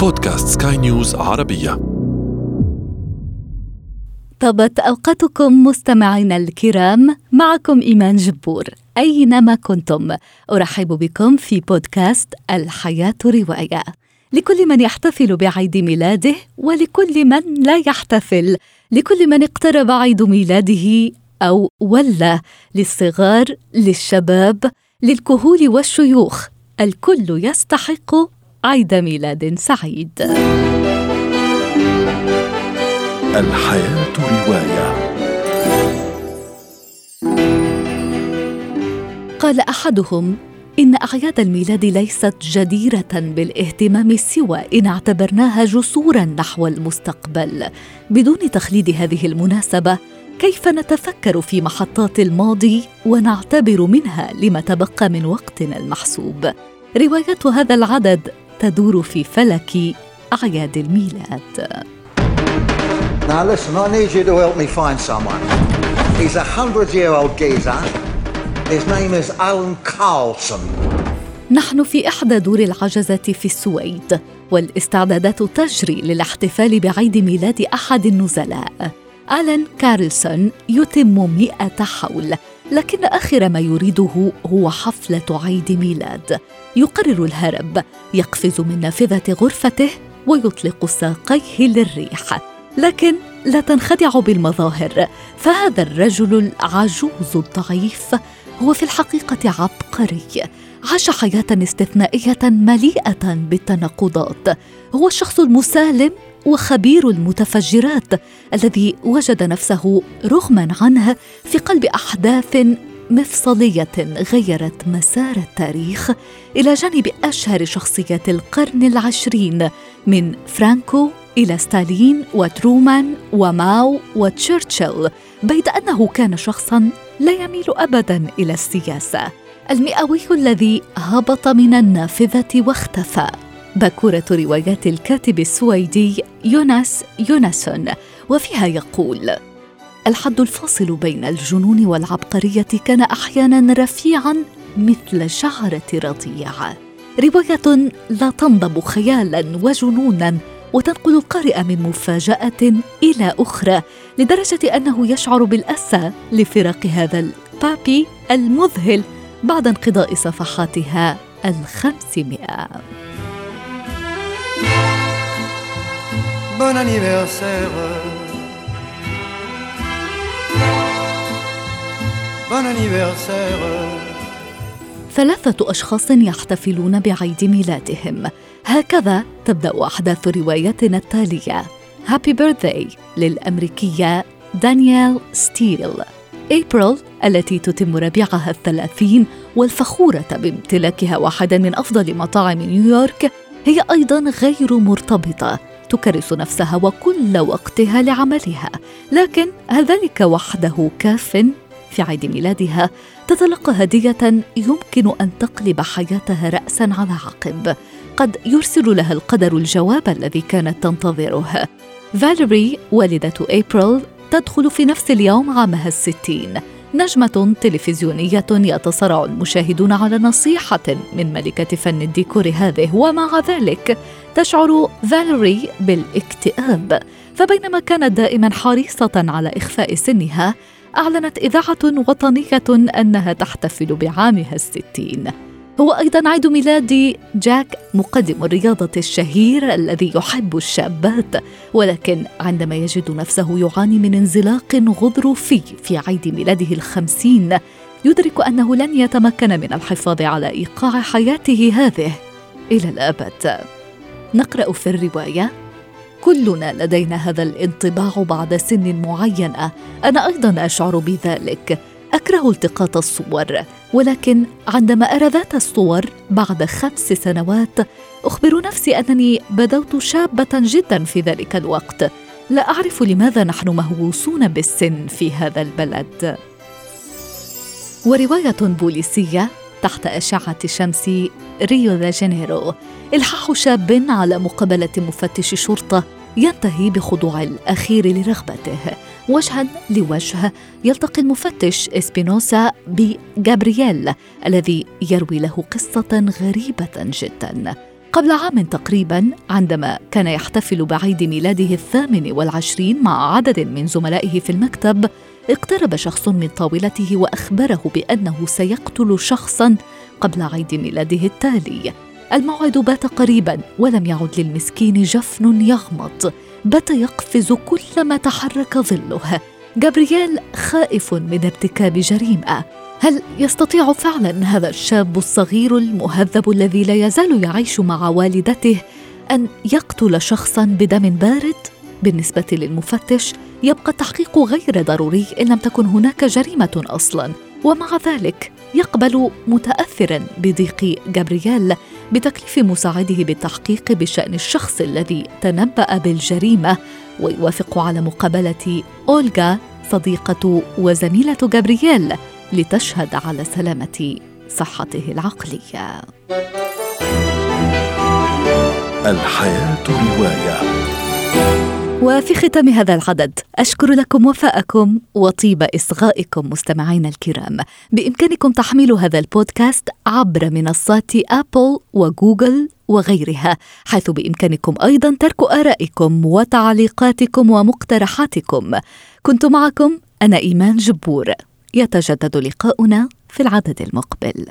بودكاست سكاي نيوز عربية. طابت أوقاتكم مستمعينا الكرام معكم إيمان جبور. أينما كنتم؟ أرحب بكم في بودكاست الحياة رواية. لكل من يحتفل بعيد ميلاده ولكل من لا يحتفل. لكل من اقترب عيد ميلاده أو ولى للصغار للشباب للكهول والشيوخ. الكل يستحق عيد ميلاد سعيد. الحياة رواية. قال أحدهم إن أعياد الميلاد ليست جديرة بالاهتمام سوى إن اعتبرناها جسورا نحو المستقبل. بدون تخليد هذه المناسبة كيف نتفكر في محطات الماضي ونعتبر منها لما تبقى من وقتنا المحسوب؟ روايات هذا العدد تدور في فلك أعياد الميلاد Now listen, I need you to help me find someone. He's a hundred year old geezer. His name is Alan Carlson. نحن في إحدى دور العجزة في السويد والاستعدادات تجري للاحتفال بعيد ميلاد أحد النزلاء ألان كارلسون يتم مئة حول لكن آخر ما يريده هو حفلة عيد ميلاد. يقرر الهرب يقفز من نافذة غرفته ويطلق ساقيه للريح. لكن لا تنخدع بالمظاهر فهذا الرجل العجوز الضعيف هو في الحقيقة عبقري عاش حياة استثنائية مليئة بالتناقضات. هو الشخص المسالم وخبير المتفجرات الذي وجد نفسه رغما عنه في قلب أحداث مفصلية غيرت مسار التاريخ إلى جانب أشهر شخصيات القرن العشرين من فرانكو إلى ستالين وترومان وماو وتشرشل بيد أنه كان شخصا لا يميل ابدا إلى السياسة المئوي الذي هبط من النافذة واختفى. باكوره روايات الكاتب السويدي يوناس يوناسون وفيها يقول الحد الفاصل بين الجنون والعبقرية كان أحيانا رفيعا مثل شعرة رضيع. رواية لا تنضب خيالا وجنونا وتنقل القارئ من مفاجأة إلى أخرى لدرجة أنه يشعر بالأسى لفراق هذا البابي المذهل بعد انقضاء صفحاتها الخمسمائة. Bon anniversaire. Bon anniversaire. ثلاثة أشخاص يحتفلون بعيد ميلادهم هكذا تبدأ أحداث روايتنا التالية هابي بيرثداي للأمريكية دانيال ستيل أبريل التي تتم ربيعها الثلاثين والفخورة بامتلاكها واحدا من أفضل مطاعم نيويورك هي أيضا غير مرتبطة تكرس نفسها وكل وقتها لعملها لكن هل ذلك وحده كاف في عيد ميلادها تتلقى هدية يمكن أن تقلب حياتها راسا على عقب. قد يرسل لها القدر الجواب الذي كانت تنتظره. فاليري والدة أبريل تدخل في نفس اليوم عامها الستين. نجمة تلفزيونية يتصارع المشاهدون على نصيحة من ملكة فن الديكور هذه ومع ذلك تشعر فاليري بالاكتئاب. فبينما كانت دائما حريصة على إخفاء سنها أعلنت إذاعة وطنية أنها تحتفل بعامها الستين. هو أيضا عيد ميلاد جاك مقدم الرياضة الشهير الذي يحب الشابات ولكن عندما يجد نفسه يعاني من انزلاق غضروفي في عيد ميلاده الخمسين يدرك أنه لن يتمكن من الحفاظ على إيقاع حياته هذه إلى الأبد. نقرأ في الرواية كلنا لدينا هذا الانطباع بعد سن معينه أنا أيضا أشعر بذلك أكره التقاط الصور ولكن عندما أرى ذات الصور بعد خمس سنوات أخبر نفسي أنني بدوت شابة جدا في ذلك الوقت. لا أعرف لماذا نحن مهووسون بالسن في هذا البلد. ورواية بوليسية تحت أشعة شمس ريو دي جانيرو إلحاح شاب على مقابلة مفتش شرطة ينتهي بخضوع الأخير لرغبته. وجها لوجه يلتقي المفتش إسبينوسا بجابرييل الذي يروي له قصة غريبة جدا. قبل عام تقريبا عندما كان يحتفل بعيد ميلاده الثامن والعشرين مع عدد من زملائه في المكتب اقترب شخص من طاولته وأخبره بأنه سيقتل شخصا قبل عيد ميلاده التالي. الموعد بات قريبا ولم يعد للمسكين جفن يغمض. بات يقفز كلما تحرك ظله. جابرييل خائف من ارتكاب جريمة. هل يستطيع فعلا هذا الشاب الصغير المهذب الذي لا يزال يعيش مع والدته أن يقتل شخصا بدم بارد؟ بالنسبة للمفتش يبقى التحقيق غير ضروري إن لم تكن هناك جريمة أصلا. ومع ذلك يقبل متاثرا بضيق جابرييل بتكليف مساعده بالتحقيق بشأن الشخص الذي تنبأ بالجريمة ويوافق على مقابلة أولغا صديقة وزميلة جابرييل لتشهد على سلامة صحته العقلية. الحياة رواية. وفي ختام هذا العدد أشكر لكم وفاءكم وطيب إصغائكم مستمعينا الكرام. بإمكانكم تحميل هذا البودكاست عبر منصات أبل وجوجل وغيرها حيث بإمكانكم أيضا ترك آرائكم وتعليقاتكم ومقترحاتكم. كنت معكم أنا إيمان جبور. يتجدد لقاؤنا في العدد المقبل.